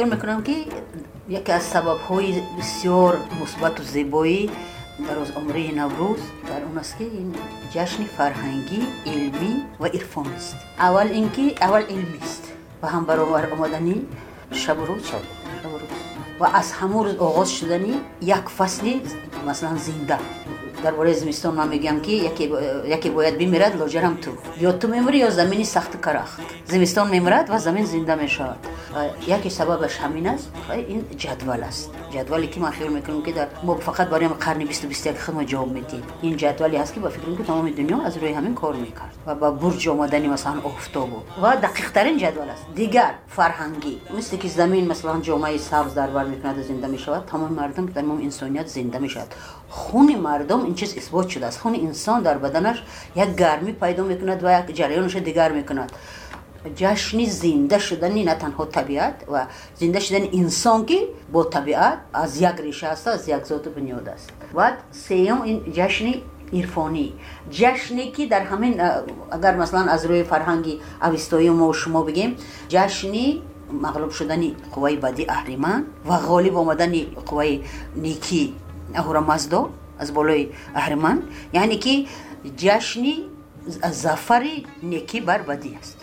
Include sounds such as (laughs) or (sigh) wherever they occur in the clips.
فکر می‌کنم که یکی از سبب های بسیار مثبت و زیبایی در روز عمره نوروز در اون است که این جشن فرهنگی علمی و عرفانی است. اول اینکه اول علمی است و هم برابر آمدنی شب و روز. شب. و روز. و از همون روز آغاز شدنی یک فصلی مثلا زنده. در باره زمستان من میگم که یکی, یکی باید بمیرد لاجرم تو. یا تو میموری یا زمینی سخت کرخت زمستان میمرد و زمین زنده می‌شود. یکی سببش همین است. این جدول است. جدولی که من خیال می‌کنم که در ما فقط برای قرن 20 21 خود جواب میدیم. این جدولی هست که با فکر که تمام دنیا از روی همین کار می‌کرد و با برج آمدنی مثلا افتاب و دقیق ترین جدول است. دیگر فرهنگی. مثل که زمین مثلا جامعه سبز در بر می‌کند زنده می‌شود تمام مردم تمام انسانیت زنده می‌شود. خون مردم این چیز اثبات شده است. خون انسان در بدنش یک گرمی پیدا می‌کند و یک جریانش دیگر می‌کند. جشن زنده شدن نه تنها طبیعت و زنده شدن انسان که با طبیعت از یک ریشه است از یک ذات بنیاد است. و سیوم این جشن عرفانی. جشنی که در همین اگر مثلا از روی فرهنگی اوستایی ما و شما بگیم جشنی مغلوب شدن قوای بدی اهریمن و غالب آمدن قوای نیکی اهورامزدا از بالای اهریمن. یعنی که جشنی زفر نیکی بر بدی است.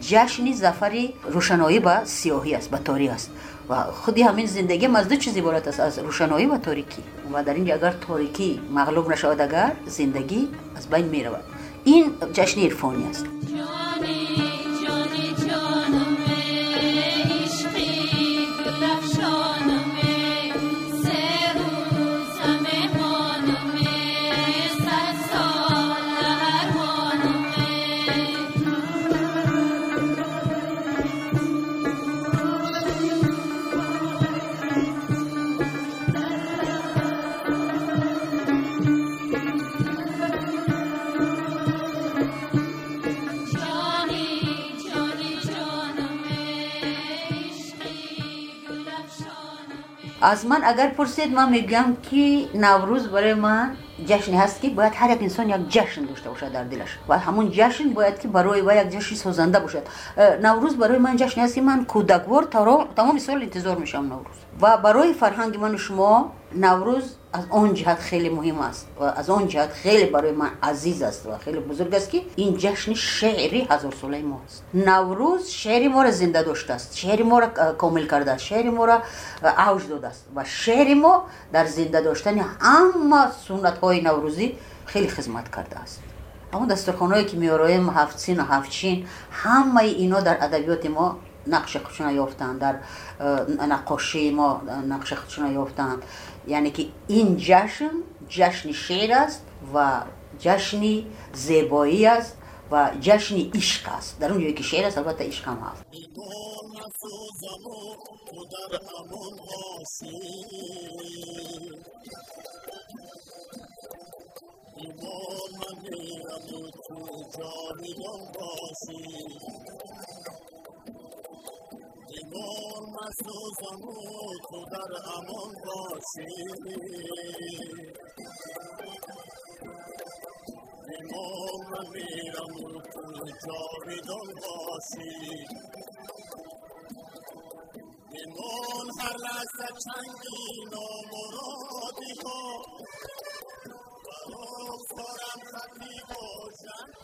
جشن زفر روشنایی با سیاهی است به تاریک است. و خودی همین زندگی از دو چیز عبارت است از روشنایی و تاریکی. و در اینجا اگر تاریکی مغلوب نشود اگر زندگی از بین می رود این جشن عرفانی است. аз ман агар пурсед ман мегӯям ки наврӯз барои ман ҷашне ҳаст ки бояд ҳар як инсон як ҷашн дошта бошад дар дилаш. Ва ҳамун ҷашн бояд ки барои ва як ҷашни созанда бошад. Э, наврӯз барои ман ҷашне ҳаст ки ман кӯдаквор тамоми сол интизор мешавам наврӯз ва барои фарҳанги ману шумо наврӯз аз он ҷиҳат хеле муҳим аст ва аз он ҷиҳат хеле барои ман азиз аст ва хеле бузург аст ки ин ҷашни шеъри ҳазорсолаи моаст наврӯз шеъри моро зинда доштааст шеъри моро комил кардааст шеъри моро авҷ додааст ва шеъри мо дар зинда доштани ҳама суннатҳои наврӯзӣ хеле хизмат кардааст ҳамон дастурхонҳое ки меороем ҳафтсину ҳафтчин ҳамаи ино дар адабиёти мо نقش خودشون یافتند در نقاشی ما نقش خودشون یافتند یعنی که این جشن جشن شعر است و جشن زیبایی است و جشن عشق است. در اون که شعر است البته عشق هم هست. مسوزم و تو در امان باشی ایمان من میرم تو جاویدان باشی ایمان هر لحظه چنگین و مرادی ها برام سارم خطی باشن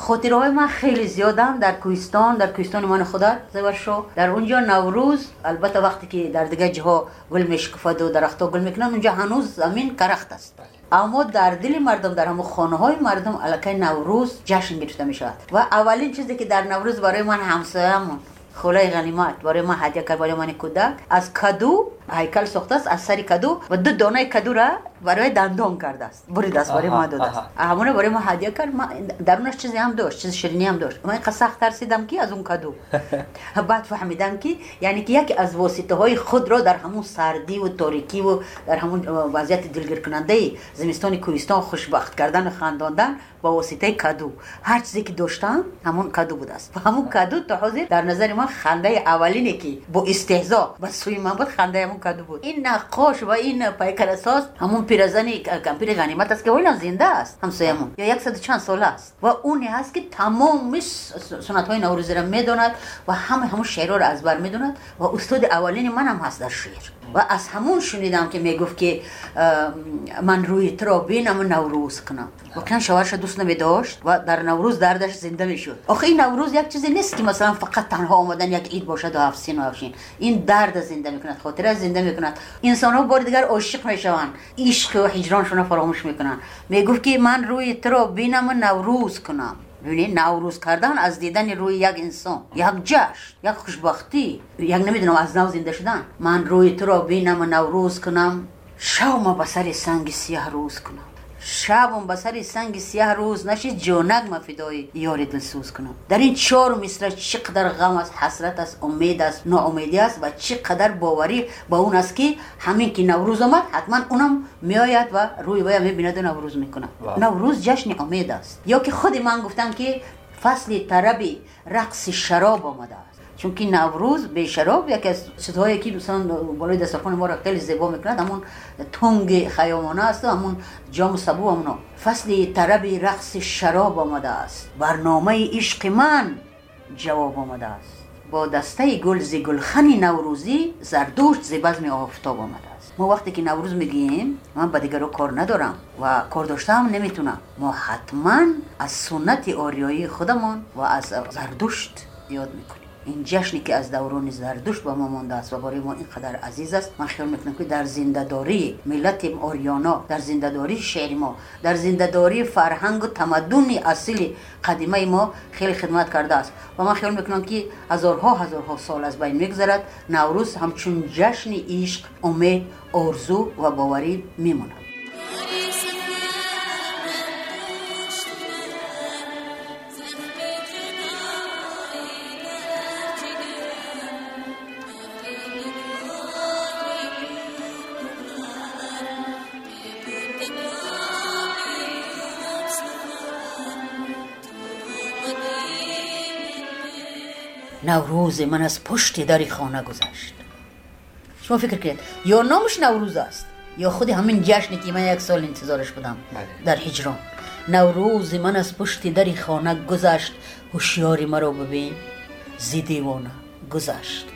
خاطره من خیلی زیادم در کوهستان در کوهستان من خدا زبر شو. در اونجا نوروز البته وقتی که در دیگه جاها گل میشکفد و درختها گل می‌کنن اونجا هنوز زمین کرخت است. اما در دل مردم در همون خانه های مردم الکه نوروز جشن گرفته می‌شود. و اولین چیزی که در نوروز برای من همسایه‌مون خلای غنیمت برای ما هدیه کرد برای من کودک از کدو هیکل ساخته است از سری کدو و دو دانه کدو را برای دندان کرده است برید است برای ما داده است همون برای ما هدیه کرد ما درونش چیزی هم داشت چیز شیرینی هم داشت من سخت ترسیدم که از اون کدو بعد فهمیدم که یعنی که یکی از واسطه های خود را در همون سردی و تاریکی و در همون وضعیت دلگیر کننده زمستان کوهستان خوشبخت کردن خنداندن با واسطه کدو هر چیزی که داشتم همون کدو بود است و همون کدو تا حاضر در نظر من خنده اولینه که با استهزا و سوی من بود خنده همون کرده بود. این نقاش و این پیکر ساز همون پیرزنی کمپیر غنیمت است که ویلا زنده است همسایمون یا یک چند سال است. و اونی هست که تمام سنت های نوروزی را می‌دوند و همه همون شعر را از بر می‌دوند و استاد اولین من هم هست در شعر. و از همون شنیدم که می‌گفت که من روی را بینم و نوروز کنم. واقعا شوهرش دوست نمی داشت و در نوروز دردش زنده می شد آخه این نوروز یک چیزی نیست که مثلا فقط تنها آمدن یک عید باشد و هفسین و هفشین این درد زنده می کند خاطره زنده می کند انسان ها بار دیگر عاشق می شوند عشق و هجرانشون فراموش می کنند می گفت که من روی را بینم و نوروز کنم. ببینید نوروز کردن از دیدن روی یک انسان یک جشن یک خوشبختی یک نمی‌دونم از نو زنده شدن من روی تو را بینم و نوروز کنم شام به سر سنگ سیاه روز کنم شبم به سر سنگ سیاه روز نشید جونک ما فدای یاری دلسوز کنم. در این چهار مصر چقدر غم است حسرت است امید است ناامیدی است و چقدر باوری با اون است که همین که نوروز آمد حتما اونم میآید و روی وی می‌بیند و نوروز می‌کنه. نوروز جشن امید است. یا که خود من گفتم که فصل طرب رقص شراب آمده چون که نوروز به شراب یکی از چیزهایی که مثلا بالای دسترخوان ما را خیلی زیبا می‌کند همون تنگ خیامانه است همون جام سبو همون فصل طرب رقص شراب آمده است. برنامه عشق من جواب آمده است. با دسته گل ز گلخن نوروزی زردوشت ز بزم آفتاب آمده است. ما وقتی که نوروز میگیم من با دیگرو کار ندارم و کار داشته هم نمی‌تونم. ما حتما از سنت آریایی خودمان و از زردوشت یاد می‌کنیم. ин ҷашне ки аз даврони зардушт ба мо мондааст ва барои мо ин қадар азиз аст ман хел мекунам ки дар зиндадории миллати ориёно дар зиндадории шеъри мо дар зиндадории фарҳангу тамаддуни асили қадимаи мо хеле хидмат кардааст ва ман хел мекунам ки ҳазорҳо ҳазорҳо сол аз байн мегзарад наврӯз ҳамчун ҷашни ишқ умед орзу ва боварӣ мемонад. نوروز من از پشت دری خانه گذشت. شما فکر کرد یا نامش نوروز است یا خود همین جشنی که من یک سال انتظارش بودم بله. در هجران. نوروز من از پشت دری خانه گذشت هوشیاری مرا ببین زی دیوانه گذشت.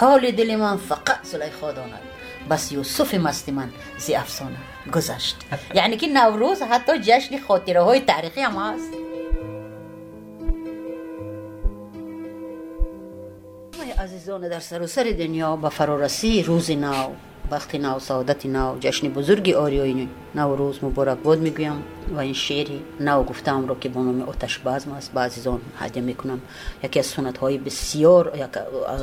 حال دل من فقط زلیخا داند بس یوسف مست من زی افسانه گذشت. (laughs) یعنی که نوروز حتی جشن خاطره های تاریخی هم هست. عزیزان در سراسر دنیا به فرارسی روز نو وقت نو سعادت نو جشن بزرگ آریایی نوروز مبارک باد می‌گویم. ва ин шеъри нав гуфтаамро ки бо номи оташбазм аст ба азизон ҳадя мекунам. Яке аз суннатҳои бисёр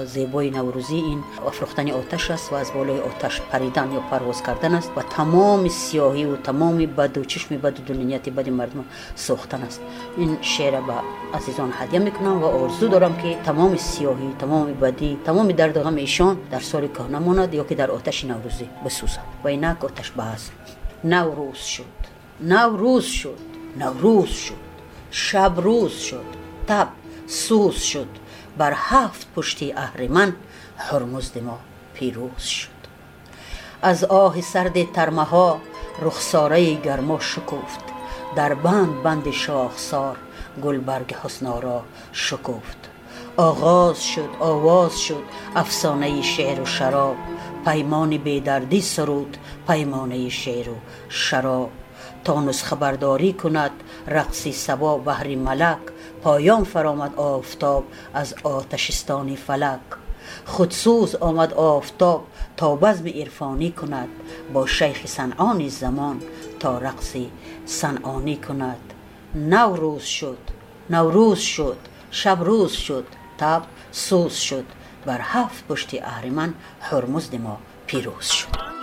зебои наврӯзӣ ин афрӯхтани оташ аст ва аз болои оташ паридан ё парвоз кардан аст ва тамоми сиёҳиву тамоми баду чишми баду дунянияти бади мардум сӯхтан аст. Ин шеъра ба азизон ҳадя мекунам ва орзу дорам ки тамоми сиёҳӣ тамоми бадӣ тамоми дарду ғами ишон дар соли кӯҳ намонад ё ки дар оташи наврӯзӣ бисӯзад. Ва инак оташбаъз наврӯз шуд. نوروز شد نوروز شد. شب روز شد تب سوز شد. بر هفت پشتی اهرمن هرمزد ما پیروز شد. از آه سرد ترمه ها رخساره گرما شکفت. در بند بند شاخسار گلبرگ حسنارا شکفت. آغاز شد آواز شد افسانه شعر و شراب. پیمان بیدردی سرود پیمانه شعر و شراب. تا خبرداری کند. رقصی سبا بحری ملک پایان فرامد آفتاب از آتشستانی فلک. خودسوز آمد آفتاب تا بزم عرفانی کند. با شیخ سنعانی زمان تا رقصی سنعانی کند. نوروز شد نوروز شد شب روز شد تب سوز شد. بر هفت پشت اهرمن هرمزد ما پیروز شد.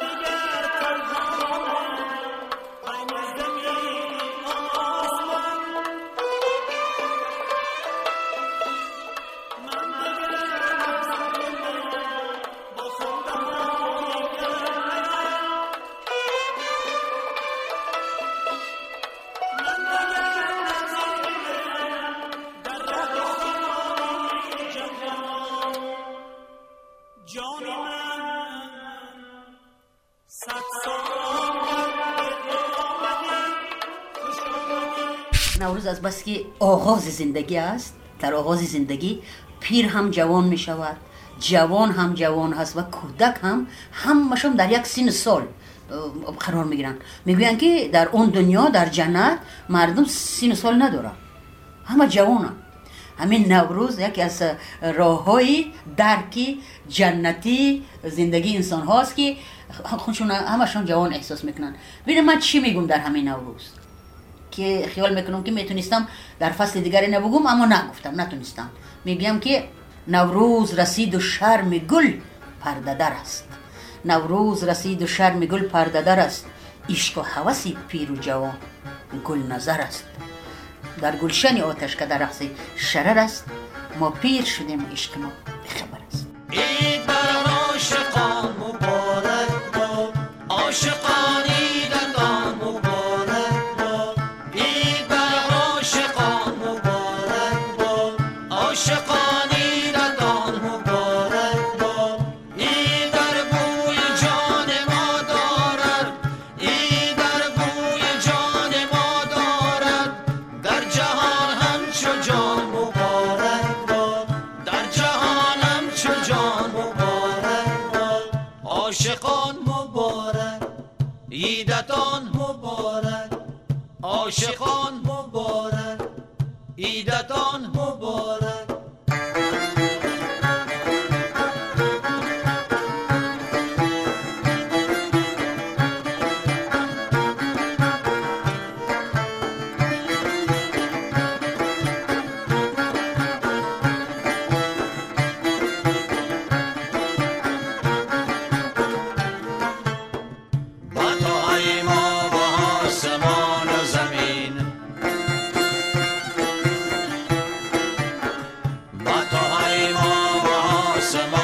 نوروز از بس که آغاز زندگی است در آغاز زندگی پیر هم جوان می شود جوان هم جوان هست و کودک هم همشون در یک سین سال قرار می‌گیرن می‌گوین که در اون دنیا در جنت مردم سین سال ندارن همه جوان هم. همین نوروز یکی از راه های درکی جنتی زندگی انسان هاست که خودشون همشون جوان احساس می‌کنن. ببین من چی میگم در همین نوروز؟ که خیال می‌کنم که می‌تونستم در فصل دیگری نبگم اما نگفتم نتونستم. میگم که نوروز رسید و شرم گل پرده در است. نوروز رسید و شرم گل پرده در است. عشق و حوثی پیر و جوان گل نظر است. در گلشن آتش که در رقص شرر است. ما پیر شدیم و عشق ما بخبر است. ce moment.